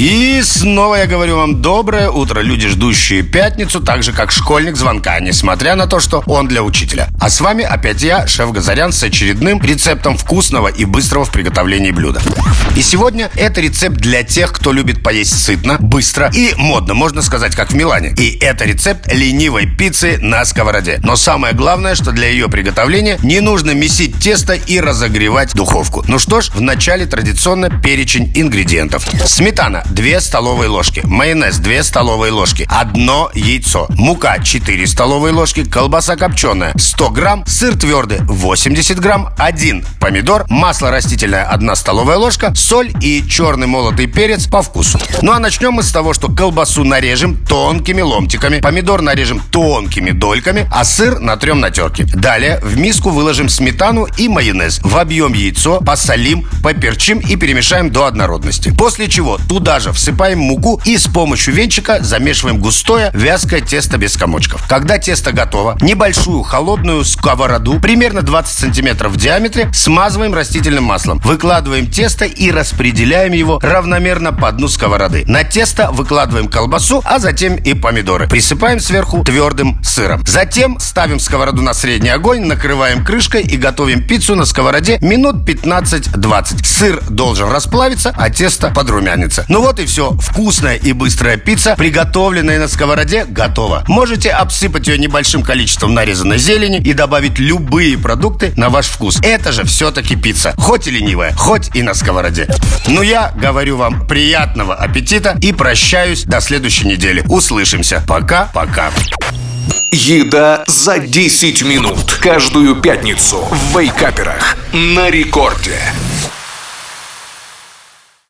И снова я говорю вам доброе утро, люди, ждущие пятницу, так же, как школьник звонка, несмотря на то, что он для учителя. А с вами опять я, шеф Газарян, с очередным рецептом вкусного и быстрого в приготовлении блюда. И сегодня это рецепт для тех, кто любит поесть сытно, быстро и модно, можно сказать, как в Милане. И это рецепт ленивой пиццы на сковороде. Но самое главное, что для ее приготовления не нужно месить тесто и разогревать духовку. Ну что ж, вначале традиционно перечень ингредиентов. Сметана 2 столовые ложки, майонез 2 столовые ложки, одно яйцо, мука 4 столовые ложки, колбаса копченая 100 грамм, сыр твердый 80 грамм, 1 помидор, масло растительное 1 столовая ложка, соль и черный молотый перец по вкусу. Ну а начнем мы с того, что колбасу нарежем тонкими ломтиками, помидор нарежем тонкими дольками, а сыр натрем на терке. Далее в миску выложим сметану и майонез, вобьем яйцо, посолим, поперчим и перемешаем до однородности. После чего туда же всыпаем муку и с помощью венчика замешиваем густое вязкое тесто без комочков. Когда тесто готово, небольшую холодную сковороду, примерно 20 сантиметров в диаметре, смазываем растительным маслом. Выкладываем тесто и распределяем его равномерно по дну сковороды. На тесто выкладываем колбасу, а затем и помидоры. Присыпаем сверху твердым сыром. Затем ставим сковороду на средний огонь, накрываем крышкой и готовим пиццу на сковороде минут 15-20. Сыр должен расплавиться, а тесто подрумянится. Вот и все. Вкусная и быстрая пицца, приготовленная на сковороде, готова. Можете обсыпать ее небольшим количеством нарезанной зелени и добавить любые продукты на ваш вкус. Это же все-таки пицца. Хоть и ленивая, хоть и на сковороде. Ну я говорю вам приятного аппетита и прощаюсь до следующей недели. Услышимся. Пока-пока. Еда за 10 минут Каждую пятницу в Вейкаперах На рекорде